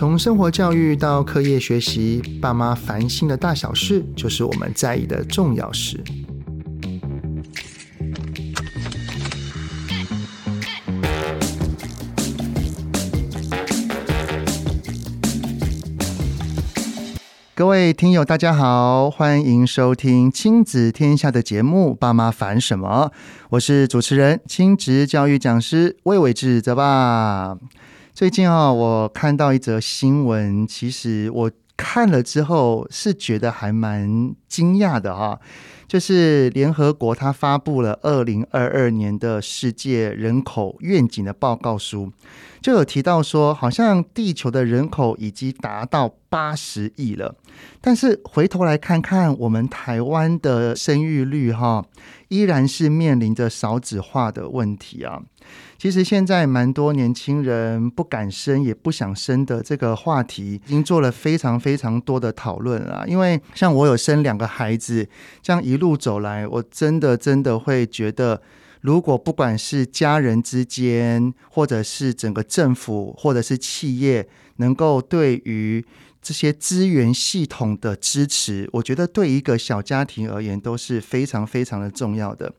从生活教育到课业学习，爸妈烦心的大小事，就是我们在意的重要事。各位听友，大家好，欢迎收听亲子天下的节目《爸妈烦什么》，我是主持人、亲职教育讲师魏玮志泽爸。最近啊，我看到一则新闻，其实我看了之后是觉得还蛮惊讶的啊。就是联合国它发布了二零二二年的世界人口愿景的报告书，就有提到说，好像地球的人口已经达到八十亿了，但是回头来看看我们台湾的生育率哈，依然是面临着少子化的问题啊。其实现在蛮多年轻人不敢生也不想生的这个话题，已经做了非常非常多的讨论了。因为像我有生两个孩子，这样一路走来，我真的真的会觉得，如果不管是家人之间，或者是整个政府，或者是企业，能够对于这些资源系统的支持，我觉得对一个小家庭而言都是非常非常的重要的。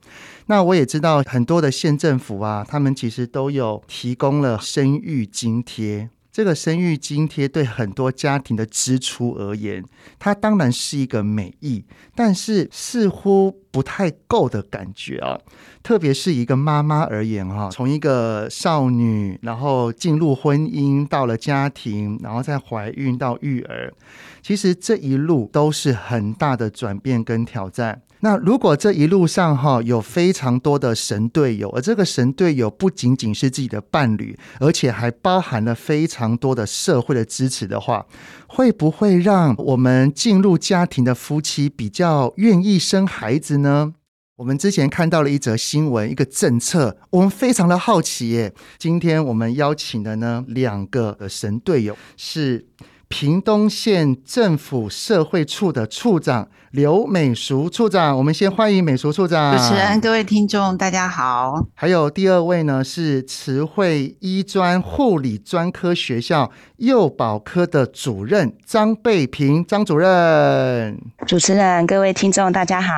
那我也知道很多的县政府啊，他们其实都有提供了生育津贴。这个生育津贴对很多家庭的支出而言，它当然是一个美意，但是似乎不太够的感觉啊。特别是一个妈妈而言哈，从一个少女，然后进入婚姻，到了家庭，然后再怀孕到育儿，其实这一路都是很大的转变跟挑战。那如果这一路上哈有非常多的神队友，而这个神队友不仅仅是自己的伴侣，而且还包含了非常多的社会的支持的话，会不会让我们进入家庭的夫妻比较愿意生孩子呢？我们之前看到了一则新闻，一个政策，我们非常的好奇耶。今天我们邀请的呢两个神队友是屏东县政府社会处的处长。刘美淑处长，我们先欢迎美淑处长。主持人，各位听众，大家好。还有第二位呢，是慈惠医专护理专科学校幼保科的主任张贝平张主任。主持人，各位听众，大家好。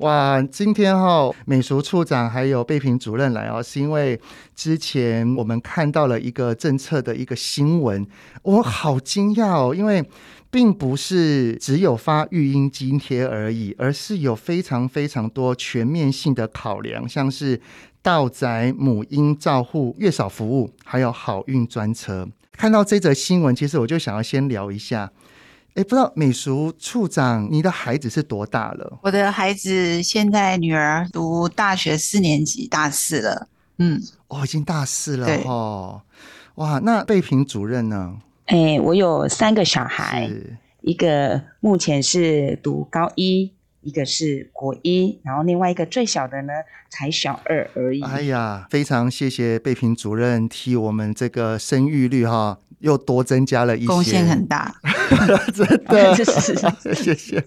哇，今天哈，美淑处长还有贝平主任来哦，是因为之前我们看到了一个政策的一个新闻，我好惊讶哦，因为。并不是只有发育婴津贴而已，而是有非常非常多全面性的考量，像是到宅母婴照护月嫂服务，还有好运专车。看到这则新闻，其实我就想要先聊一下。哎，不知道美淑处长，你的孩子是多大了？我的孩子现在女儿读大学四年级，大四了。嗯，哦，已经大四了哦。哇，那贝平主任呢？哎、欸，我有三个小孩，一个目前是读高一，一个是国一，然后另外一个最小的呢才小二而已。哎呀，非常谢谢贝平主任替我们这个生育率哈又多增加了一些，贡献很大。真的，谢谢。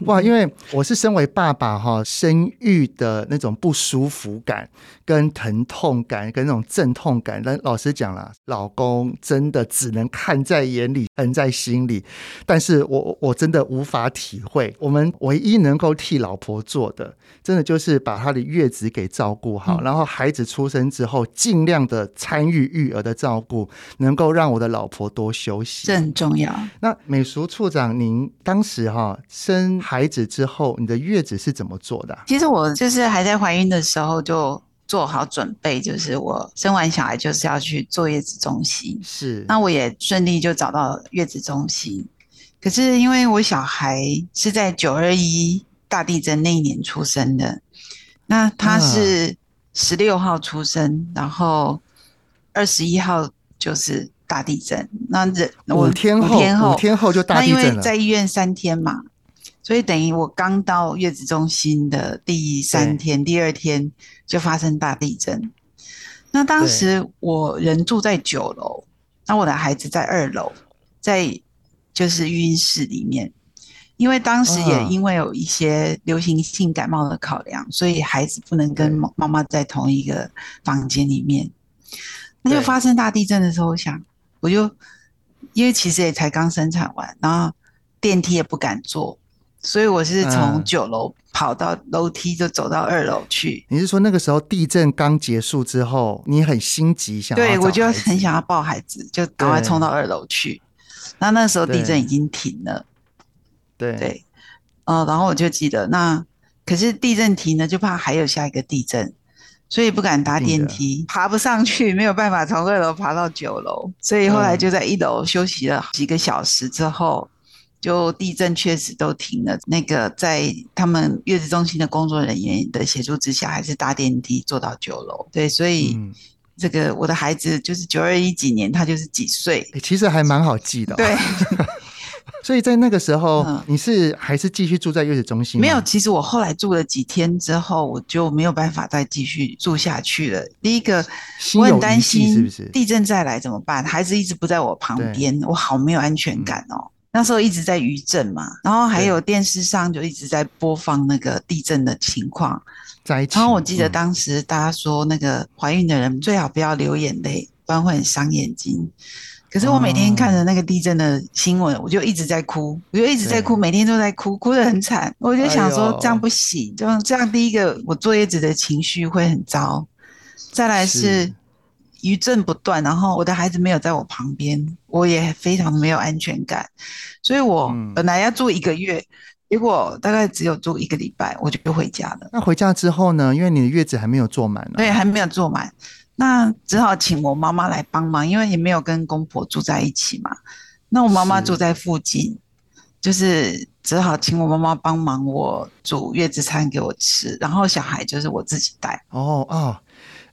哇，因为我是身为爸爸哈，生育的那种不舒服感、跟疼痛感、跟那种阵痛感，但老实讲啦，老公真的只能看在眼里，疼在心里。但是我我真的无法体会，我们唯一能够替老婆做的，真的就是把她的月子给照顾好，然后孩子出生之后，尽量的参与育儿的照顾，能够让我的老婆多休息，这很重要。那美淑处长，您当时哈生孩子之后，你的月子是怎么做的啊？其实我就是还在怀孕的时候就做好准备，就是我生完小孩就是要去坐月子中心。是，那我也顺利就找到月子中心。可是因为我小孩是在九二一大地震那一年出生的，那他是十六号出生，然后二十一号就是。大地震，那人五天后，五天后，天后就大地震了。那因为在医院三天嘛，所以等于我刚到月子中心的第三天，第二天就发生大地震。那当时我人住在九楼，那我的孩子在二楼，在就是育婴室里面。因为当时也因为有一些流行性感冒的考量，所以孩子不能跟妈妈在同一个房间里面。那就发生大地震的时候，我想。我就因为其实也才刚生产完，然后电梯也不敢坐，所以我是从九楼跑到楼梯就走到二楼去。你是说那个时候地震刚结束之后，你很心急想要？对，我就很想要抱孩子，就赶快冲到二楼去。那那时候地震已经停了。对对，哦，然后我就记得那，可是地震停了，就怕还有下一个地震，所以不敢搭电梯，爬不上去，没有办法从二楼爬到九楼，所以后来就在一楼休息了几个小时之后，就地震确实都停了。那个在他们月子中心的工作人员的协助之下，还是搭电梯坐到九楼。对，所以这个我的孩子就是九二一几年，他就是几岁？其实还蛮好记的哦。对。所以在那个时候，嗯、你是还是继续住在月子中心？没有，其实我后来住了几天之后，我就没有办法再继续住下去了。第一个，我很担心是不是地震再来怎么办？孩子一直不在我旁边，我好没有安全感哦。嗯、那时候一直在余震嘛，然后还有电视上就一直在播放那个地震的情况。然后我记得当时大家说，那个怀孕的人最好不要流眼泪，不然会很伤眼睛。可是我每天看着那个地震的新闻，我就一直在哭，我就一直在哭，每天都在哭，哭得很惨。我就想说这样不行，这样这样。第一个，我坐月子的情绪会很糟；再来是余震不断，然后我的孩子没有在我旁边，我也非常没有安全感。所以我本来要住一个月，结果大概只有住一个礼拜，我就回家了。那回家之后呢？因为你的月子还没有坐满呢，对，还没有坐满。那只好请我妈妈来帮忙，因为也没有跟公婆住在一起嘛。那我妈妈住在附近，就是只好请我妈妈帮忙，我煮月子餐给我吃，然后小孩就是我自己带。哦哦，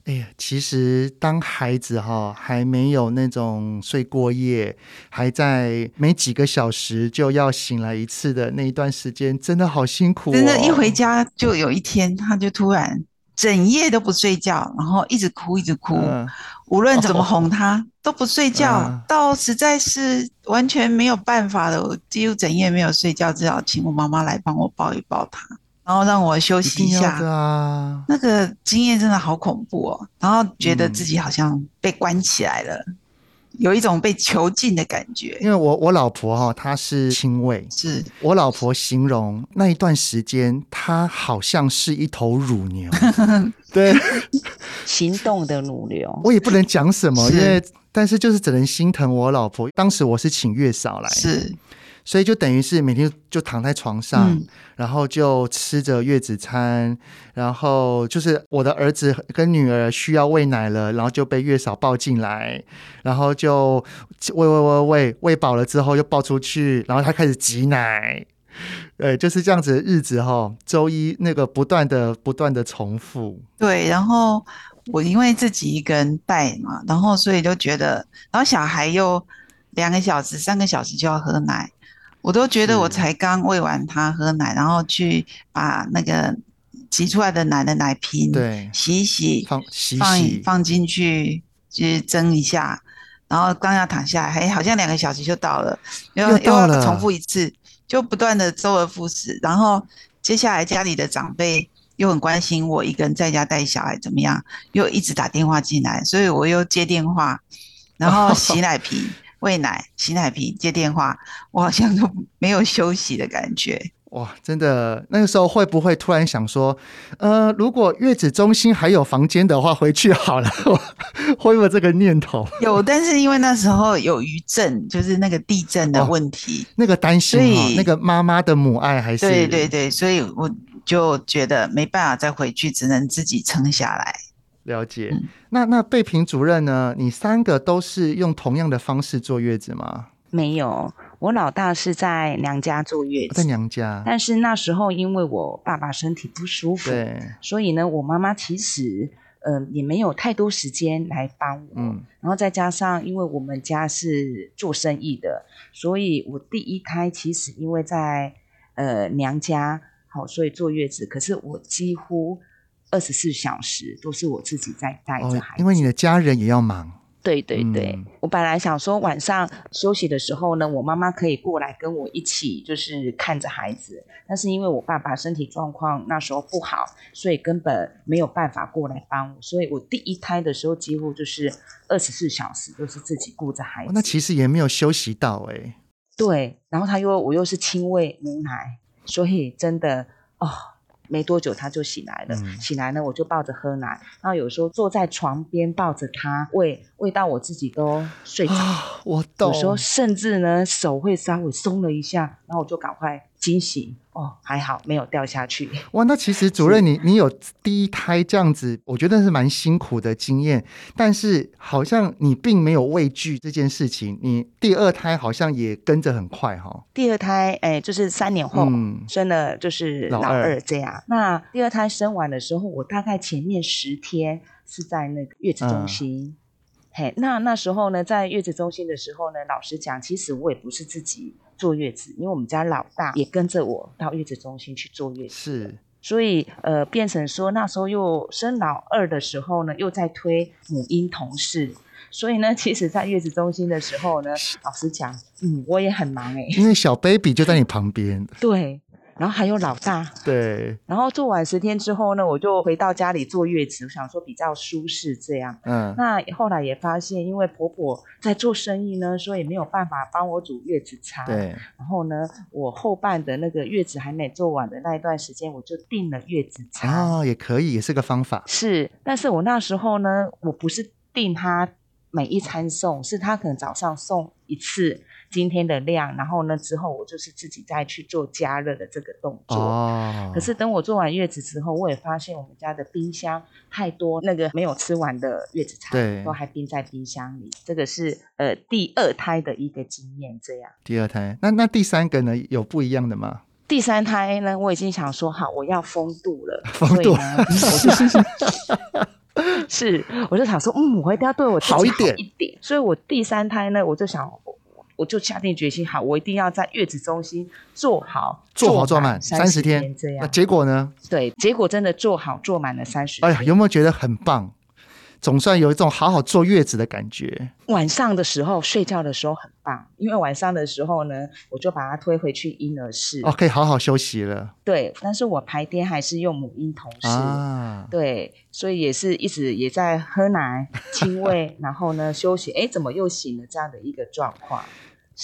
哎呀，其实当孩子哈还没有那种睡过夜，还在每几个小时就要醒来一次的那一段时间，真的好辛苦哦。真的，一回家就有一天，他就突然。整夜都不睡觉，然后一直哭，一直哭，嗯、无论怎么哄他、哦、都不睡觉，嗯、到实在是完全没有办法了。我几乎整夜没有睡觉，只好请我妈妈来帮我抱一抱他，然后让我休息一下。一啊、那个经验真的好恐怖哦，然后觉得自己好像被关起来了。嗯有一种被囚禁的感觉，因为我我老婆哈，她是亲卫，是。我老婆形容那一段时间，她好像是一头乳牛，对，行动的乳牛，我也不能讲什么，因为但是就是只能心疼我老婆。当时我是请月嫂来，是。所以就等于是每天就躺在床上，嗯、然后就吃着月子餐，然后就是我的儿子跟女儿需要喂奶了，然后就被月嫂抱进来，然后就喂喂喂喂喂饱了之后又抱出去，然后他开始挤奶，对，就是这样子的日子哈，周一那个不断的不断的重复。对，然后我因为自己一个人带嘛，然后所以就觉得，然后小孩又两个小时、三个小时就要喝奶。我都觉得我才刚喂完他喝奶，然后去把那个挤出来的奶的奶瓶对洗一洗，放放放进去，去蒸一下，然后刚要躺下来，哎，好像两个小时就到了，又又要重复一次，就不断的周而复始。然后接下来家里的长辈又很关心我一个人在家带小孩怎么样，又一直打电话进来，所以我又接电话，然后洗奶瓶。哦喂奶、洗奶瓶、接电话，我好像都没有休息的感觉。哇，真的，那个时候会不会突然想说，呃，如果月子中心还有房间的话，回去好了，会 不会有这个念头？有，但是因为那时候有余震，就是那个地震的问题，哦、那个担心、哦，所以那个妈妈的母爱还是对对对，所以我就觉得没办法再回去，只能自己撑下来。了解，嗯、那那贝平主任呢？你三个都是用同样的方式坐月子吗？没有，我老大是在娘家坐月子，在娘家。但是那时候因为我爸爸身体不舒服，对，所以呢，我妈妈其实嗯、呃、也没有太多时间来帮我。嗯，然后再加上因为我们家是做生意的，所以我第一胎其实因为在呃娘家，好，所以坐月子。可是我几乎。二十四小时都是我自己在带着孩子。哦，因为你的家人也要忙。对对对，嗯、我本来想说晚上休息的时候呢，我妈妈可以过来跟我一起，就是看着孩子。但是因为我爸爸身体状况那时候不好，所以根本没有办法过来帮我。所以我第一胎的时候几乎就是二十四小时都是自己顾着孩子。那其实也没有休息到哎、欸。对，然后他又我又是亲喂母奶，所以真的哦。没多久他就醒来了，嗯、醒来呢我就抱着喝奶，然后有时候坐在床边抱着他喂，喂到我自己都睡着。我懂。有时候甚至呢手会稍微松了一下，然后我就赶快惊喜。哦，还好没有掉下去。哇，那其实主任你你有第一胎这样子，我觉得是蛮辛苦的经验。但是好像你并没有畏惧这件事情，你第二胎好像也跟着很快哈、哦。第二胎，哎，就是三年后、嗯、生了，就是老二这样。那第二胎生完的时候，我大概前面十天是在那个月子中心。嗯、嘿，那那时候呢，在月子中心的时候呢，老实讲，其实我也不是自己。坐月子，因为我们家老大也跟着我到月子中心去坐月子，是，所以呃，变成说那时候又生老二的时候呢，又在推母婴同事，所以呢，其实在月子中心的时候呢，老实讲，嗯，我也很忙哎，因为小 baby 就在你旁边，对。然后还有老大，对。然后做完十天之后呢，我就回到家里坐月子，我想说比较舒适这样。嗯。那后来也发现，因为婆婆在做生意呢，所以没有办法帮我煮月子餐。对。然后呢，我后半的那个月子还没做完的那一段时间，我就订了月子餐。哦，也可以，也是个方法。是，但是我那时候呢，我不是订他每一餐送，是他可能早上送一次。今天的量，然后呢，之后我就是自己再去做加热的这个动作。哦。可是等我做完月子之后，我也发现我们家的冰箱太多那个没有吃完的月子餐，对，都还冰在冰箱里。这个是呃第二胎的一个经验，这样。第二胎，那那第三个呢？有不一样的吗？第三胎呢，我已经想说好，我要风度了。风度。是，我就想说，嗯，我一定要对我自己好一点。一点。所以我第三胎呢，我就想。我就下定决心，好，我一定要在月子中心做好，做好做满三十天这样。那结果呢？对，结果真的做好做满了三十天。哎呀，有没有觉得很棒？总算有一种好好坐月子的感觉。晚上的时候睡觉的时候很棒，因为晚上的时候呢，我就把它推回去婴儿室，哦，可以好好休息了。对，但是我白天还是用母婴同室，啊，对，所以也是一直也在喝奶、亲喂，然后呢休息。哎，怎么又醒了？这样的一个状况。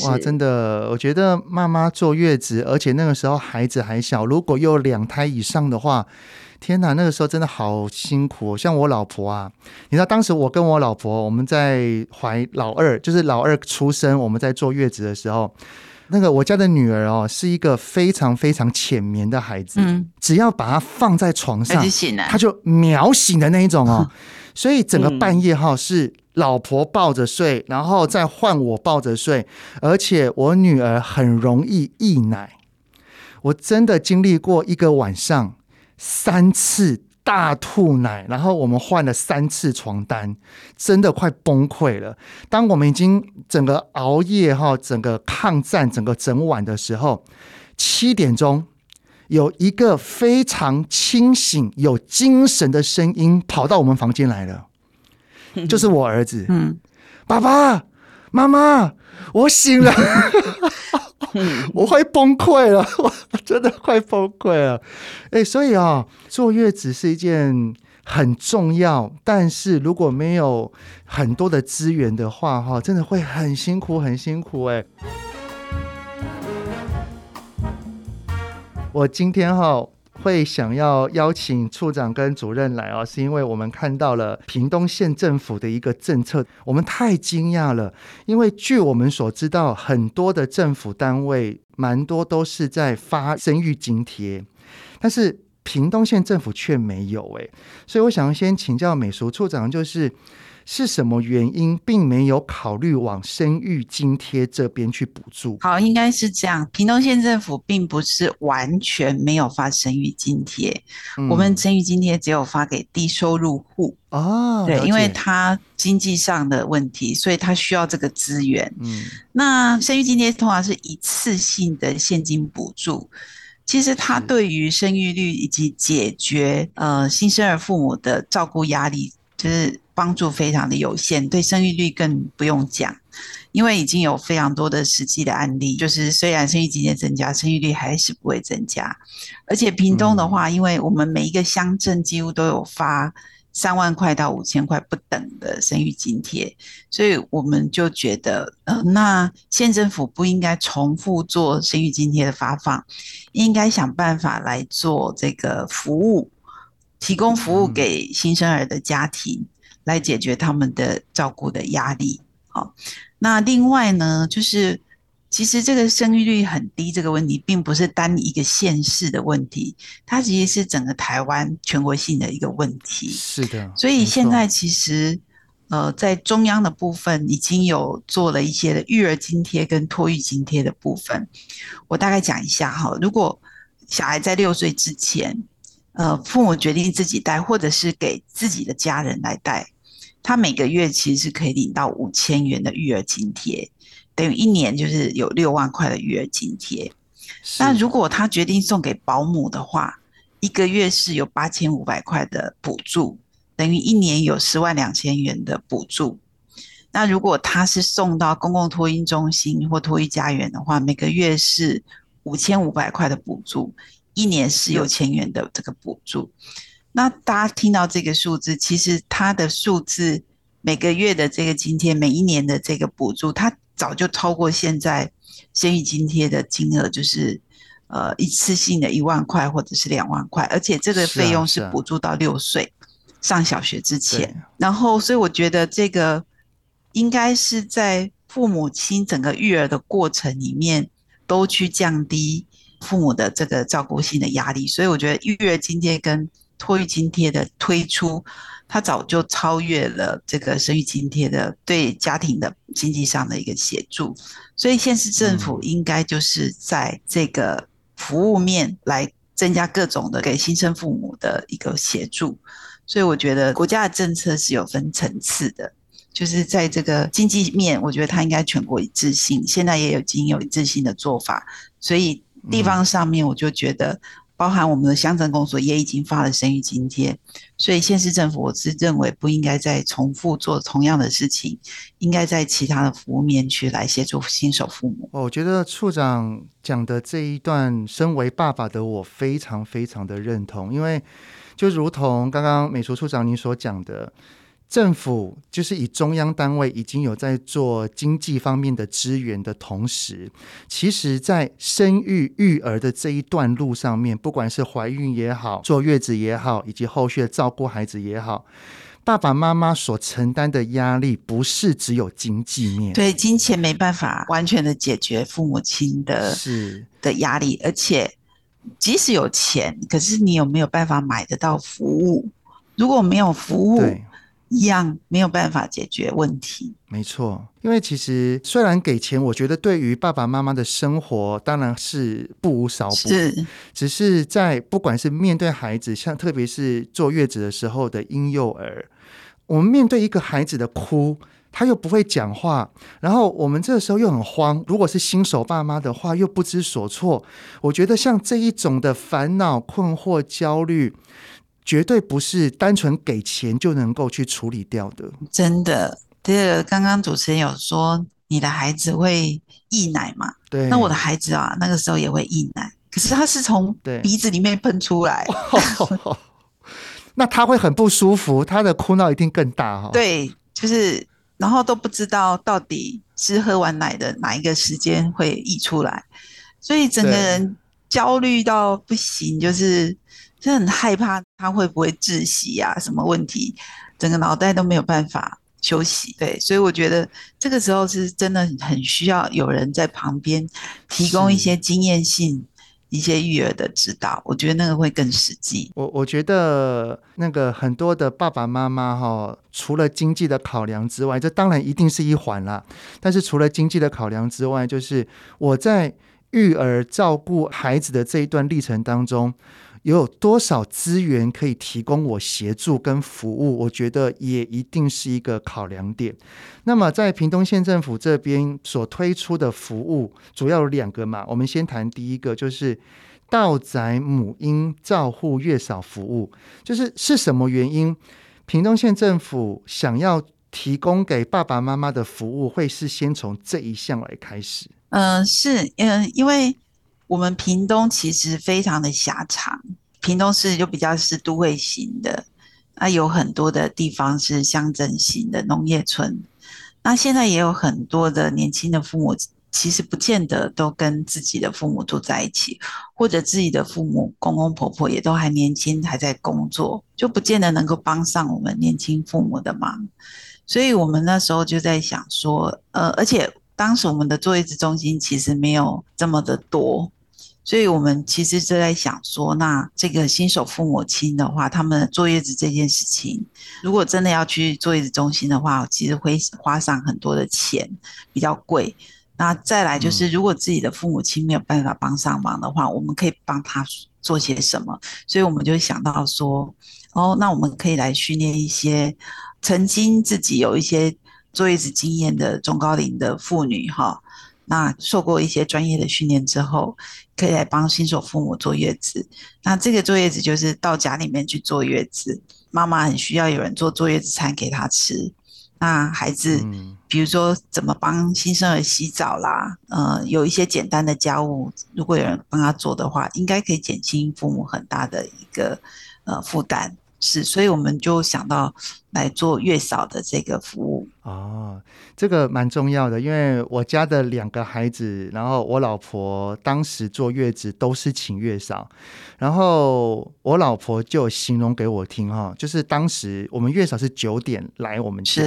哇，真的，我觉得妈妈坐月子，而且那个时候孩子还小，如果又有两胎以上的话。天哪，那个时候真的好辛苦。像我老婆啊，你知道当时我跟我老婆我们在怀老二，就是老二出生，我们在坐月子的时候，那个我家的女儿哦，是一个非常非常浅眠的孩子，嗯，只要把她放在床上，她就秒醒的那一种哦。所以整个半夜哈是老婆抱着睡，然后再换我抱着睡，而且我女儿很容易溢奶，我真的经历过一个晚上。三次大吐奶，然后我们换了三次床单，真的快崩溃了。当我们已经整个熬夜哈，整个抗战，整个整晚的时候，七点钟有一个非常清醒、有精神的声音跑到我们房间来了，就是我儿子。嗯，爸爸妈妈，我醒了。我快崩溃了，我真的快崩溃了。哎，所以啊，坐月子是一件很重要，但是如果没有很多的资源的话，哈，真的会很辛苦，很辛苦。哎，我今天哈。会想要邀请处长跟主任来哦，是因为我们看到了屏东县政府的一个政策，我们太惊讶了。因为据我们所知道，很多的政府单位蛮多都是在发生育津贴，但是屏东县政府却没有诶，所以我想先请教美淑处长，就是。是什么原因，并没有考虑往生育津贴这边去补助？好，应该是这样。屏东县政府并不是完全没有发生育津贴，嗯、我们生育津贴只有发给低收入户哦。对，因为他经济上的问题，所以他需要这个资源。嗯，那生育津贴通常是一次性的现金补助，其实它对于生育率以及解决呃新生儿父母的照顾压力，就是。帮助非常的有限，对生育率更不用讲，因为已经有非常多的实际的案例，就是虽然生育津贴增加，生育率还是不会增加。而且屏东的话，因为我们每一个乡镇几乎都有发三万块到五千块不等的生育津贴，所以我们就觉得，呃，那县政府不应该重复做生育津贴的发放，应该想办法来做这个服务，提供服务给新生儿的家庭。来解决他们的照顾的压力。好，那另外呢，就是其实这个生育率很低这个问题，并不是单一个县市的问题，它其实是整个台湾全国性的一个问题。是的，所以现在其实呃，在中央的部分已经有做了一些的育儿津贴跟托育津贴的部分。我大概讲一下哈，如果小孩在六岁之前，呃，父母决定自己带，或者是给自己的家人来带。他每个月其实是可以领到五千元的育儿津贴，等于一年就是有六万块的育儿津贴。那如果他决定送给保姆的话，一个月是有八千五百块的补助，等于一年有十万两千元的补助。那如果他是送到公共托婴中心或托育家园的话，每个月是五千五百块的补助，一年是六千元的这个补助。那大家听到这个数字，其实它的数字每个月的这个津贴，每一年的这个补助，它早就超过现在生育津贴的金额，就是呃一次性的一万块或者是两万块，而且这个费用是补助到六岁上小学之前。然后，所以我觉得这个应该是在父母亲整个育儿的过程里面，都去降低父母的这个照顾性的压力。所以我觉得育儿津贴跟托育津贴的推出，它早就超越了这个生育津贴的对家庭的经济上的一个协助，所以县市政府应该就是在这个服务面来增加各种的给新生父母的一个协助。所以我觉得国家的政策是有分层次的，就是在这个经济面，我觉得它应该全国一致性，现在也有已经有一致性的做法，所以地方上面我就觉得。包含我们的乡镇公所也已经发了生育津贴，所以县市政府我是认为不应该再重复做同样的事情，应该在其他的服务面去来协助新手父母。我觉得处长讲的这一段，身为爸爸的我非常非常的认同，因为就如同刚刚美术处长您所讲的。政府就是以中央单位已经有在做经济方面的支援的同时，其实，在生育育儿的这一段路上面，不管是怀孕也好，坐月子也好，以及后续的照顾孩子也好，爸爸妈妈所承担的压力不是只有经济面。对，金钱没办法完全的解决父母亲的是的压力，而且即使有钱，可是你有没有办法买得到服务？如果没有服务，一样没有办法解决问题。没错，因为其实虽然给钱，我觉得对于爸爸妈妈的生活当然是不无少补。是，只是在不管是面对孩子，像特别是坐月子的时候的婴幼儿，我们面对一个孩子的哭，他又不会讲话，然后我们这个时候又很慌。如果是新手爸妈的话，又不知所措。我觉得像这一种的烦恼、困惑、焦虑。绝对不是单纯给钱就能够去处理掉的。真的，这个刚刚主持人有说你的孩子会溢奶嘛？对。那我的孩子啊，那个时候也会溢奶，可是他是从鼻子里面喷出来。那他会很不舒服，他的哭闹一定更大哈。对，就是然后都不知道到底是喝完奶的哪一个时间会溢出来，所以整个人焦虑到不行，就是。就很害怕他会不会窒息啊？什么问题？整个脑袋都没有办法休息。对，所以我觉得这个时候是真的很需要有人在旁边提供一些经验性、一些育儿的指导。我觉得那个会更实际。我我觉得那个很多的爸爸妈妈哈，除了经济的考量之外，这当然一定是一环啦。但是除了经济的考量之外，就是我在育儿照顾孩子的这一段历程当中。有多少资源可以提供我协助跟服务？我觉得也一定是一个考量点。那么在屏东县政府这边所推出的服务，主要有两个嘛。我们先谈第一个，就是到宅母婴照护月嫂服务，就是是什么原因？屏东县政府想要提供给爸爸妈妈的服务，会是先从这一项来开始？嗯、是，嗯、因为我们屏东其实非常的狭长，屏东市就比较是都会型的，那有很多的地方是乡镇型的农业村。那现在也有很多的年轻的父母，其实不见得都跟自己的父母住在一起，或者自己的父母公公婆婆也都还年轻，还在工作，就不见得能够帮上我们年轻父母的忙。所以我们那时候就在想说，呃，而且当时我们的坐月子中心其实没有这么的多。所以我们其实就在想说，那这个新手父母亲的话，他们坐月子这件事情，如果真的要去坐月子中心的话，其实会花上很多的钱，比较贵。那再来就是，如果自己的父母亲没有办法帮上忙的话，我们可以帮他做些什么？所以我们就想到说，哦，那我们可以来训练一些曾经自己有一些坐月子经验的中高龄的妇女，哈。那受过一些专业的训练之后，可以来帮新手父母坐月子。那这个坐月子就是到家里面去坐月子，妈妈很需要有人做坐月子餐给她吃。那孩子，比如说怎么帮新生儿洗澡啦，呃，有一些简单的家务，如果有人帮他做的话，应该可以减轻父母很大的一个呃负担。是，所以我们就想到来做月嫂的这个服务。哦，这个蛮重要的，因为我家的两个孩子，然后我老婆当时坐月子都是请月嫂，然后我老婆就形容给我听哈，就是当时我们月嫂是九点来我们家，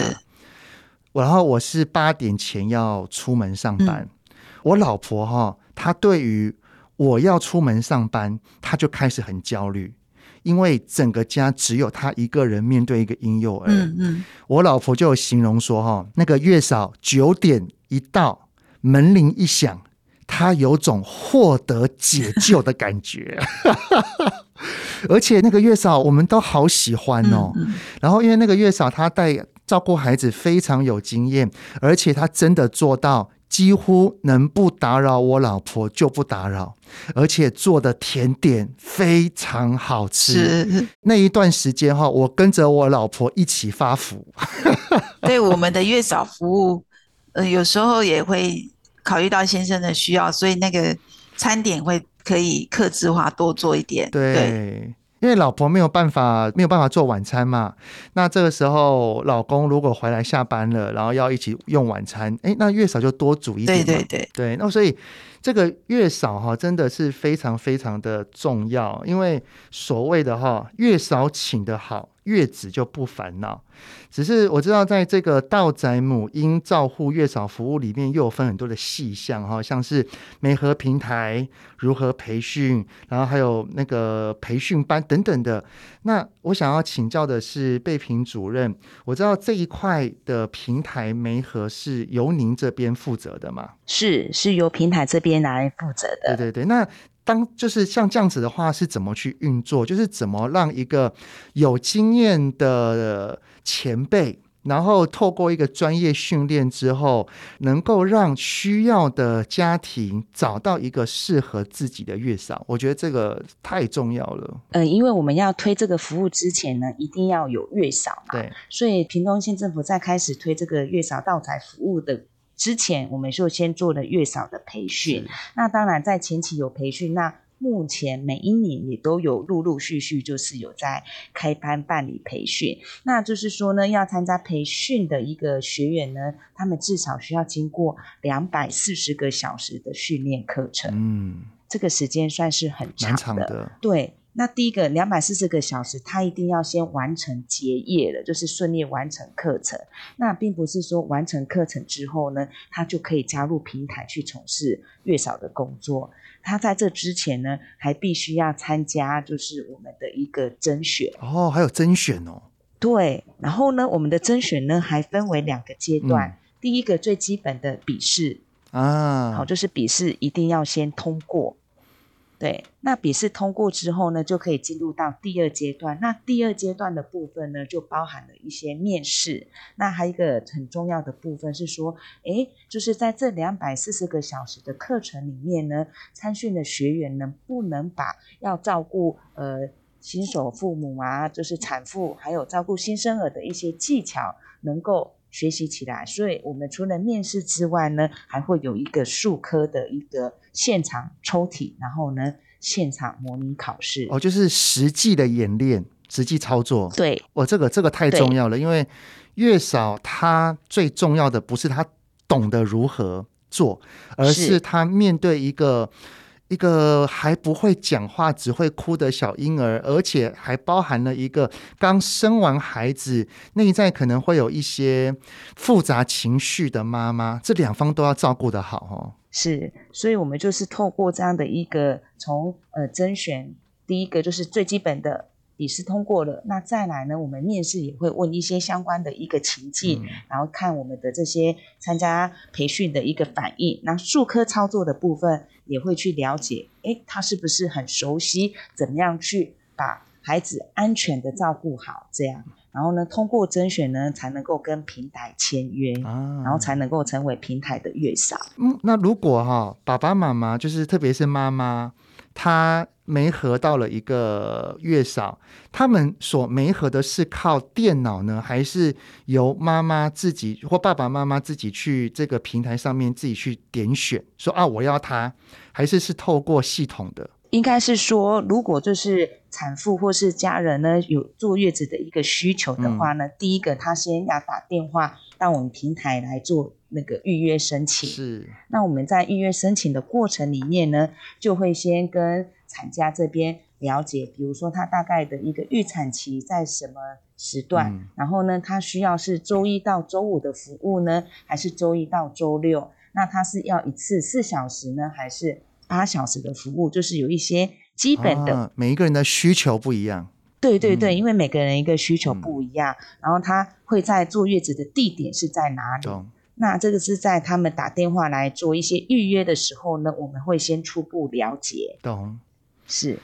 然后我是八点前要出门上班，嗯、我老婆哈，她对于我要出门上班，她就开始很焦虑。因为整个家只有他一个人面对一个婴幼儿，嗯嗯，我老婆就形容说哈，那个月嫂九点一到，门铃一响，她有种获得解救的感觉，而且那个月嫂我们都好喜欢哦。然后因为那个月嫂她带照顾孩子非常有经验，而且她真的做到。几乎能不打扰我老婆就不打扰，而且做的甜点非常好吃。是那一段时间哈，我跟着我老婆一起发福。对我们的月嫂服务，呃，有时候也会考虑到先生的需要，所以那个餐点会可以克制化多做一点。对。对因为老婆没有办法没有办法做晚餐嘛，那这个时候老公如果回来下班了，然后要一起用晚餐，哎，那月嫂就多煮一点嘛。对对对，对，那所以这个月嫂哈真的是非常非常的重要，因为所谓的哈月嫂请的好，月子就不烦恼。只是我知道，在这个道宅母婴照护月嫂服务里面，又有分很多的细项哈，像是媒合平台如何培训，然后还有那个培训班等等的。那我想要请教的是贝平主任，我知道这一块的平台媒合是由您这边负责的吗？是，是由平台这边来负责的。对对对，那。当就是像这样子的话，是怎么去运作？就是怎么让一个有经验的前辈，然后透过一个专业训练之后，能够让需要的家庭找到一个适合自己的月嫂。我觉得这个太重要了。嗯，因为我们要推这个服务之前呢，一定要有月嫂嘛。对，所以屏东县政府在开始推这个月嫂到宅服务的。之前我们就先做了月嫂的培训，那当然在前期有培训，那目前每一年也都有陆陆续续就是有在开班办理培训，那就是说呢，要参加培训的一个学员呢，他们至少需要经过两百四十个小时的训练课程，嗯，这个时间算是很长的，长的。对。那第一个两百四十个小时，他一定要先完成结业了，就是顺利完成课程。那并不是说完成课程之后呢，他就可以加入平台去从事月嫂的工作。他在这之前呢，还必须要参加就是我们的一个甄选。哦，还有甄选哦。对，然后呢，我们的甄选呢还分为两个阶段。嗯、第一个最基本的笔试啊，好，就是笔试一定要先通过。对，那笔试通过之后呢，就可以进入到第二阶段。那第二阶段的部分呢，就包含了一些面试。那还有一个很重要的部分是说，诶，就是在这两百四十个小时的课程里面呢，参训的学员能不能把要照顾呃新手父母啊，就是产妇还有照顾新生儿的一些技巧，能够学习起来。所以，我们除了面试之外呢，还会有一个术科的一个现场抽题，然后呢，现场模拟考试。哦，就是实际的演练，实际操作。对，哦，这个这个太重要了，因为月嫂他最重要的不是他懂得如何做，而是他面对一个。一个还不会讲话、只会哭的小婴儿，而且还包含了一个刚生完孩子、内在可能会有一些复杂情绪的妈妈，这两方都要照顾得好哦。是，所以我们就是透过这样的一个从呃甄选，第一个就是最基本的。笔试通过了，那再来呢？我们面试也会问一些相关的一个情境，嗯、然后看我们的这些参加培训的一个反应。那术科操作的部分也会去了解，诶，他是不是很熟悉怎么样去把孩子安全的照顾好？这样，然后呢，通过甄选呢，才能够跟平台签约，啊、然后才能够成为平台的月嫂。嗯，那如果哈、哦，爸爸妈妈就是特别是妈妈。他媒合到了一个月嫂，他们所媒合的是靠电脑呢，还是由妈妈自己或爸爸妈妈自己去这个平台上面自己去点选，说啊，我要他，还是是透过系统的？应该是说，如果就是产妇或是家人呢，有坐月子的一个需求的话呢，嗯、第一个他先要打电话到我们平台来做。那个预约申请是，那我们在预约申请的过程里面呢，就会先跟产家这边了解，比如说他大概的一个预产期在什么时段，嗯、然后呢，他需要是周一到周五的服务呢，还是周一到周六？那他是要一次四小时呢，还是八小时的服务？就是有一些基本的，啊、每一个人的需求不一样。对对对，嗯、因为每个人一个需求不一样，嗯、然后他会在坐月子的地点是在哪里？那这个是在他们打电话来做一些预约的时候呢，我们会先初步了解。懂，是，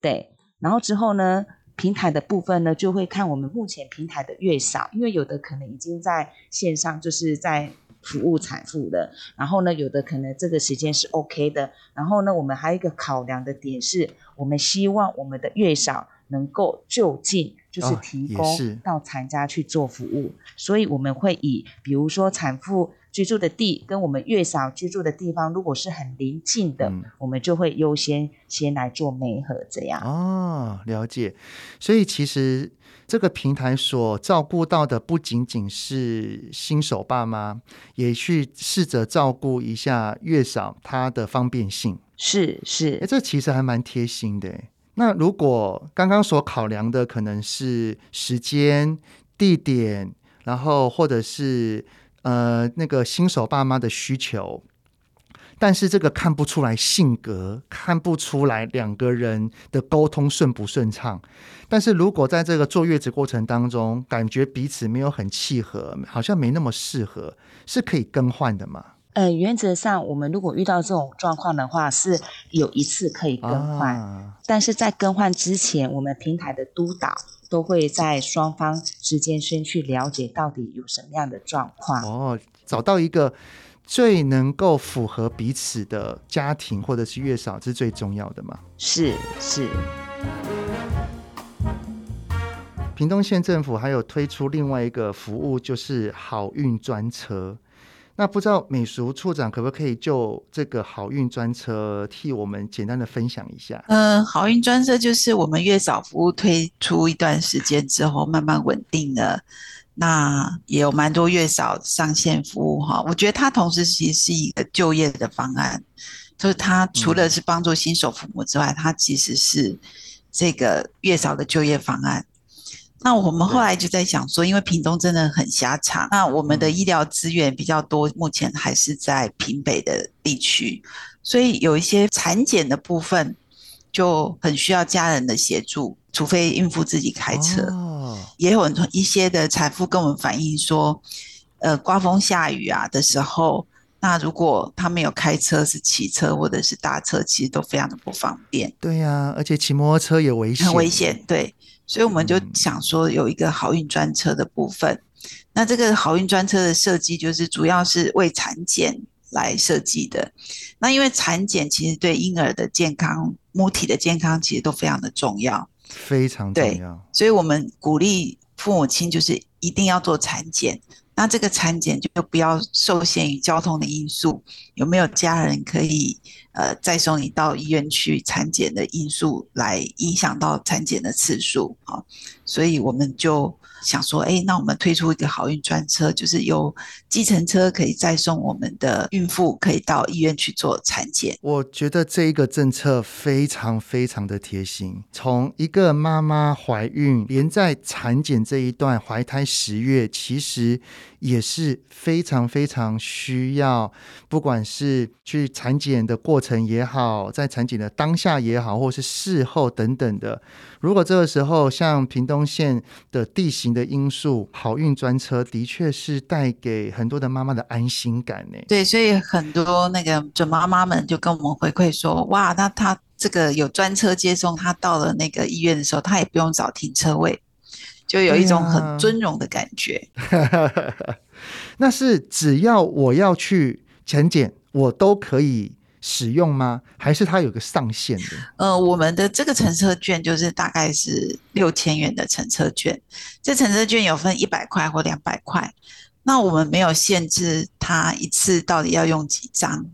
对。然后之后呢，平台的部分呢，就会看我们目前平台的月嫂，因为有的可能已经在线上，就是在服务产妇的。然后呢，有的可能这个时间是 OK 的。然后呢，我们还有一个考量的点是，我们希望我们的月嫂能够就近。就是提供到产家去做服务，哦、所以我们会以比如说产妇居住的地跟我们月嫂居住的地方，如果是很临近的，嗯、我们就会优先先来做媒合这样。哦，了解。所以其实这个平台所照顾到的不仅仅是新手爸妈，也去试着照顾一下月嫂她的方便性。是是，哎，这其实还蛮贴心的。那如果刚刚所考量的可能是时间、地点，然后或者是呃那个新手爸妈的需求，但是这个看不出来性格，看不出来两个人的沟通顺不顺畅。但是如果在这个坐月子过程当中，感觉彼此没有很契合，好像没那么适合，是可以更换的吗？呃，原则上，我们如果遇到这种状况的话，是有一次可以更换，啊、但是在更换之前，我们平台的督导都会在双方之间先去了解到底有什么样的状况。哦，找到一个最能够符合彼此的家庭或者是月嫂是最重要的嘛？是是。屏东县政府还有推出另外一个服务，就是好运专车。那不知道美淑处长可不可以就这个好运专车替我们简单的分享一下？嗯、呃，好运专车就是我们月嫂服务推出一段时间之后慢慢稳定了，那也有蛮多月嫂上线服务哈。我觉得它同时其实是一个就业的方案，就是它除了是帮助新手父母之外，它其实是这个月嫂的就业方案。那我们后来就在想说，因为屏东真的很狭长，那我们的医疗资源比较多，目前还是在屏北的地区，所以有一些产检的部分就很需要家人的协助，除非孕妇自己开车。哦，也有一些的产妇跟我们反映说，呃，刮风下雨啊的时候，那如果他没有开车，是骑车或者是搭车，其实都非常的不方便。对呀，啊，而且骑摩托车也危险，很危险。对。所以我们就想说有一个好运专车的部分，嗯、那这个好运专车的设计就是主要是为产检来设计的。那因为产检其实对婴儿的健康、母体的健康其实都非常的重要，非常重要。所以我们鼓励父母亲就是一定要做产检。那这个产检就不要受限于交通的因素，有没有家人可以呃再送你到医院去产检的因素来影响到产检的次数啊？所以我们就。想说，哎，那我们推出一个好运专车，就是由计程车可以载送我们的孕妇，可以到医院去做产检。我觉得这一个政策非常非常的贴心。从一个妈妈怀孕，连在产检这一段，怀胎十月，其实也是非常非常需要，不管是去产检的过程也好，在产检的当下也好，或是事后等等的。如果这个时候像屏东县的地形的因素，好运专车的确是带给很多的妈妈的安心感呢。对，所以很多那个准妈妈们就跟我们回馈说，哇，那她这个有专车接送，她到了那个医院的时候，她也不用找停车位，就有一种很尊荣的感觉。那是只要我要去产检，我都可以。使用吗？还是它有个上限的？呃，我们的这个乘车券就是大概是六千元的乘车券。这乘车券有分一百块或两百块。那我们没有限制它一次到底要用几张，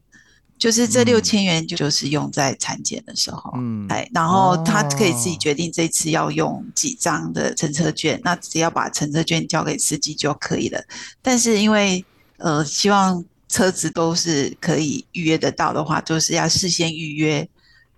就是这六千元就就是用在产检的时候。嗯，哎，然后他可以自己决定这次要用几张的乘车券，那只要把乘车券交给司机就可以了。但是因为呃，希望。车子都是可以预约得到的话，就是要事先预约，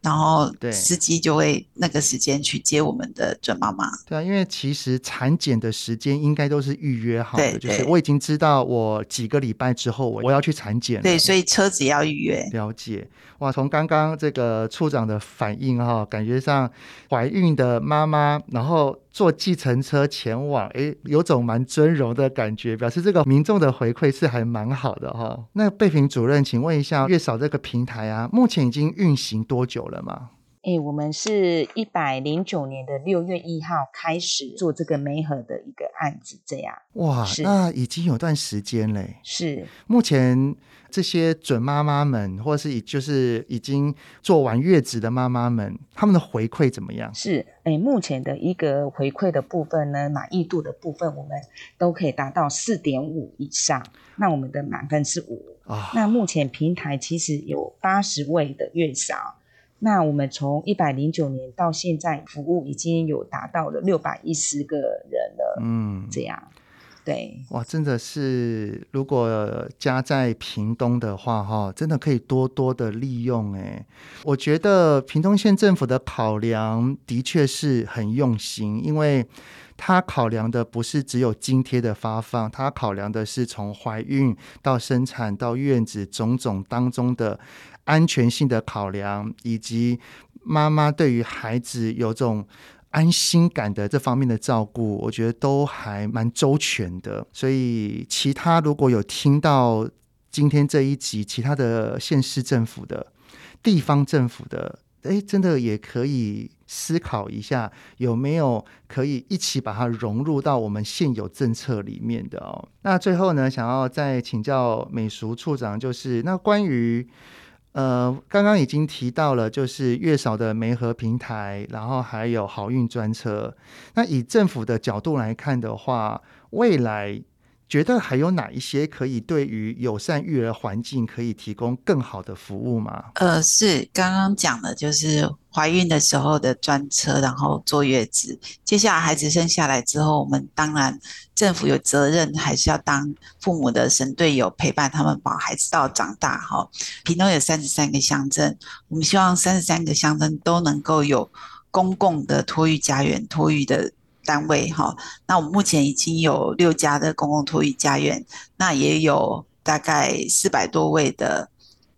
然后司机就会那个时间去接我们的准妈妈。对啊，因为其实产检的时间应该都是预约好的，就是我已经知道我几个礼拜之后我我要去产检了。对，所以车子要预约。了解。哇，从刚刚这个处长的反应哈，感觉上怀孕的妈妈，然后坐计程车前往，诶，有种蛮尊荣的感觉，表示这个民众的回馈是还蛮好的哈。那贝平主任，请问一下，月嫂这个平台啊，目前已经运行多久了吗？诶，我们是一百零九年的六月一号开始做这个媒合的一个案子，这样。哇，那已经有段时间嘞。是，目前。这些准妈妈们，或是已就是已经做完月子的妈妈们，他们的回馈怎么样？是，哎，目前的一个回馈的部分呢，满意度的部分，我们都可以达到四点五以上。那我们的满分是五啊。那目前平台其实有八十位的月嫂，那我们从一百零九年到现在，服务已经有达到了六百一十个人了。嗯，这样。对，哇，真的是，如果家在屏东的话，哈，真的可以多多的利用。哎，我觉得屏东县政府的考量的确是很用心，因为他考量的不是只有津贴的发放，他考量的是从怀孕到生产到院子种种当中的安全性的考量，以及妈妈对于孩子有种。安心感的这方面的照顾，我觉得都还蛮周全的。所以，其他如果有听到今天这一集，其他的县市政府的、地方政府的，诶，真的也可以思考一下，有没有可以一起把它融入到我们现有政策里面的哦。那最后呢，想要再请教美熟处长，就是那关于。呃，刚刚已经提到了，就是月嫂的媒合平台，然后还有好运专车。那以政府的角度来看的话，未来觉得还有哪一些可以对于友善育儿环境可以提供更好的服务吗？呃，是刚刚讲的，就是。怀孕的时候的专车，然后坐月子。接下来孩子生下来之后，我们当然政府有责任，还是要当父母的神队友，陪伴他们把孩子到长大。哈，屏东有三十三个乡镇，我们希望三十三个乡镇都能够有公共的托育家园、托育的单位。哈，那我们目前已经有六家的公共托育家园，那也有大概四百多位的。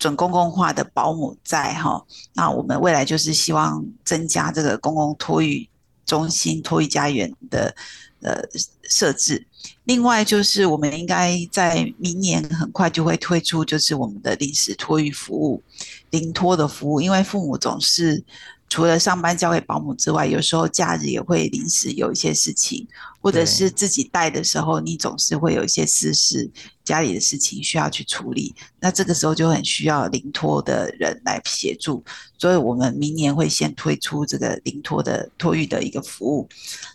准公共化的保姆在哈，那我们未来就是希望增加这个公共托育中心、托育家园的呃设置。另外就是我们应该在明年很快就会推出，就是我们的临时托育服务、临托的服务，因为父母总是除了上班交给保姆之外，有时候假日也会临时有一些事情，或者是自己带的时候，你总是会有一些私事，家里的事情需要去处理。那这个时候就很需要临托的人来协助，所以我们明年会先推出这个临托的托育的一个服务。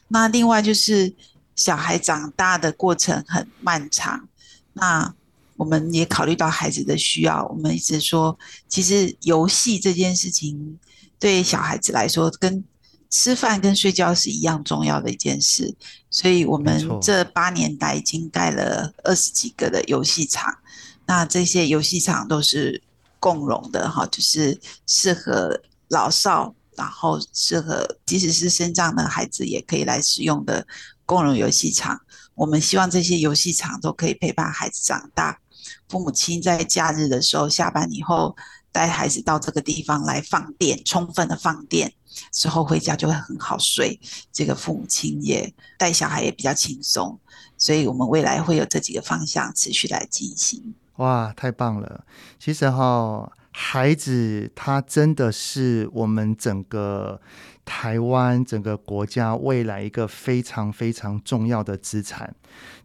那另外就是小孩长大的过程很漫长，那我们也考虑到孩子的需要，我们一直说，其实游戏这件事情。对小孩子来说，跟吃饭跟睡觉是一样重要的一件事，所以我们这八年来已经盖了二十几个的游戏场。那这些游戏场都是共融的哈，就是适合老少，然后适合即使是身障的孩子也可以来使用的共融游戏场。我们希望这些游戏场都可以陪伴孩子长大。父母亲在假日的时候下班以后，带孩子到这个地方来放电，充分的放电之后回家就会很好睡。这个父母亲也带小孩也比较轻松，所以我们未来会有这几个方向持续来进行。哇，太棒了！其实哈，孩子他真的是我们整个。台湾整个国家未来一个非常非常重要的资产，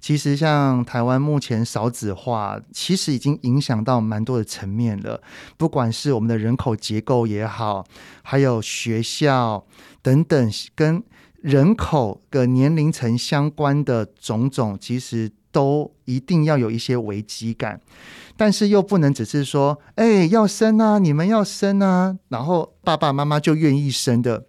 其实像台湾目前少子化，其实已经影响到蛮多的层面了。不管是我们的人口结构也好，还有学校等等，跟人口的年龄层相关的种种，其实都一定要有一些危机感。但是又不能只是说，哎，要生啊，你们要生啊，然后爸爸妈妈就愿意生的。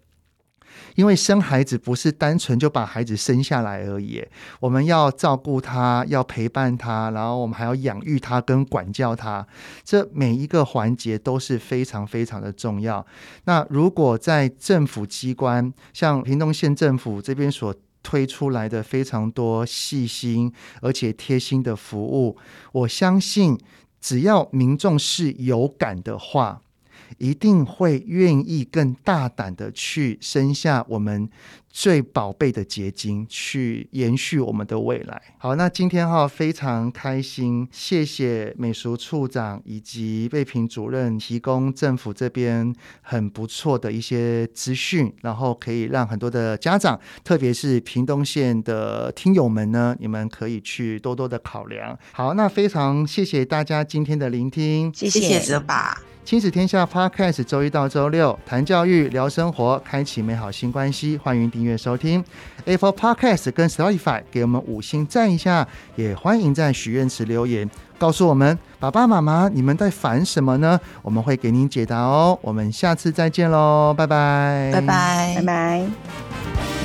因为生孩子不是单纯就把孩子生下来而已，我们要照顾他，要陪伴他，然后我们还要养育他跟管教他，这每一个环节都是非常非常的重要。那如果在政府机关，像屏东县政府这边所推出来的非常多细心而且贴心的服务，我相信只要民众是有感的话。一定会愿意更大胆的去生下我们最宝贝的结晶，去延续我们的未来。好，那今天哈非常开心，谢谢美术处长以及魏平主任提供政府这边很不错的一些资讯，然后可以让很多的家长，特别是屏东县的听友们呢，你们可以去多多的考量。好，那非常谢谢大家今天的聆听，谢谢泽爸。亲子天下 Podcast，周一到周六谈教育、聊生活，开启美好新关系。欢迎订阅收听 Apple Podcast 跟 Spotify，给我们五星赞一下。也欢迎在许愿池留言，告诉我们爸爸妈妈你们在烦什么呢？我们会给您解答哦。我们下次再见喽，拜拜，拜拜，拜拜。